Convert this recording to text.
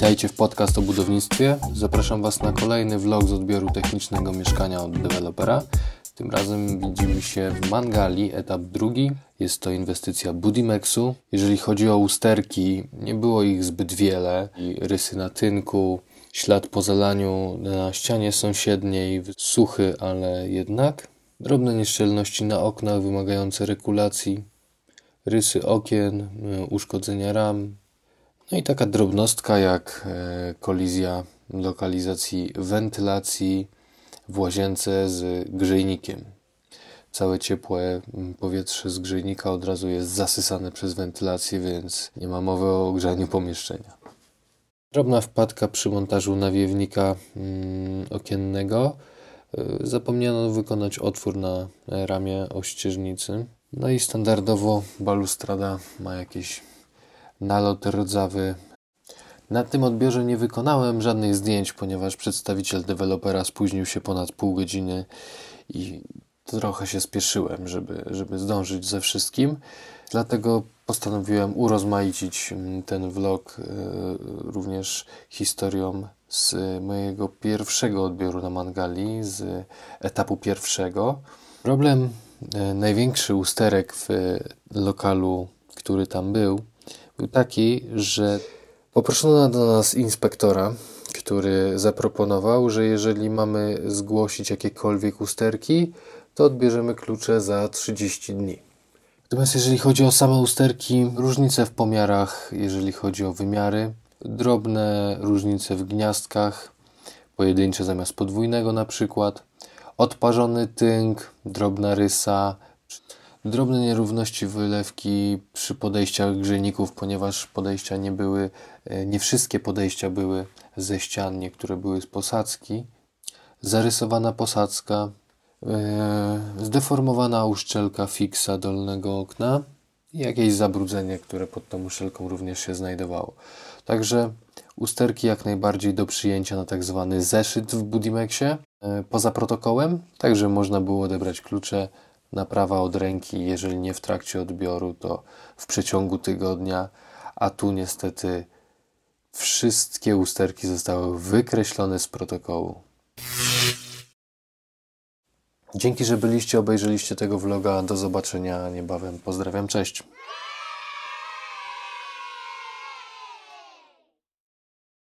Witajcie w podcast o budownictwie. Zapraszam Was na kolejny vlog z odbioru technicznego mieszkania od dewelopera. Tym razem widzimy się w Mangali, etap drugi. Jest to inwestycja Budimexu. Jeżeli chodzi o usterki, nie było ich zbyt wiele. I rysy na tynku, ślad po zalaniu na ścianie sąsiedniej, suchy, ale jednak. Drobne nieszczelności na oknach wymagające regulacji, rysy okien, uszkodzenia ram. No i taka drobnostka jak e, kolizja lokalizacji wentylacji w łazience z grzejnikiem. Całe ciepłe mm, powietrze z grzejnika od razu jest zasysane przez wentylację, więc nie ma mowy o ogrzaniu pomieszczenia. Drobna wpadka przy montażu nawiewnika mm, okiennego. Y, Zapomniano wykonać otwór na ramię ościeżnicy. No i standardowo balustrada ma jakiś nalot rdzawy. Na tym odbiorze nie wykonałem żadnych zdjęć, ponieważ przedstawiciel dewelopera spóźnił się ponad pół godziny i trochę się spieszyłem, żeby, żeby zdążyć ze wszystkim. Dlatego postanowiłem urozmaicić mm, ten vlog y, również historią z mojego pierwszego odbioru na Mangali, z etapu pierwszego. Problem e, największy usterek w lokalu, który tam był, był taki, że poproszono do nas inspektora, który zaproponował, że jeżeli mamy zgłosić jakiekolwiek usterki, to odbierzemy klucze za 30 dni. Natomiast jeżeli chodzi o same usterki, różnice w pomiarach, jeżeli chodzi o wymiary, drobne różnice w gniazdkach, pojedyncze zamiast podwójnego na przykład, odparzony tynk, drobna rysa, drobne nierówności wylewki przy podejściach grzejników, ponieważ podejścia nie były, e, nie wszystkie podejścia były ze ścian, niektóre były z posadzki, zarysowana posadzka, e, zdeformowana uszczelka fiksa dolnego okna i jakieś zabrudzenie, które pod tą uszczelką również się znajdowało. Także usterki jak najbardziej do przyjęcia na tak zwany zeszyt w Budimexie e, poza protokołem, także można było odebrać klucze naprawa od ręki, jeżeli nie w trakcie odbioru, to w przeciągu tygodnia, a tu niestety wszystkie usterki zostały wykreślone z protokołu. Dzięki, że byliście, obejrzeliście tego vloga. Do zobaczenia niebawem. Pozdrawiam, cześć.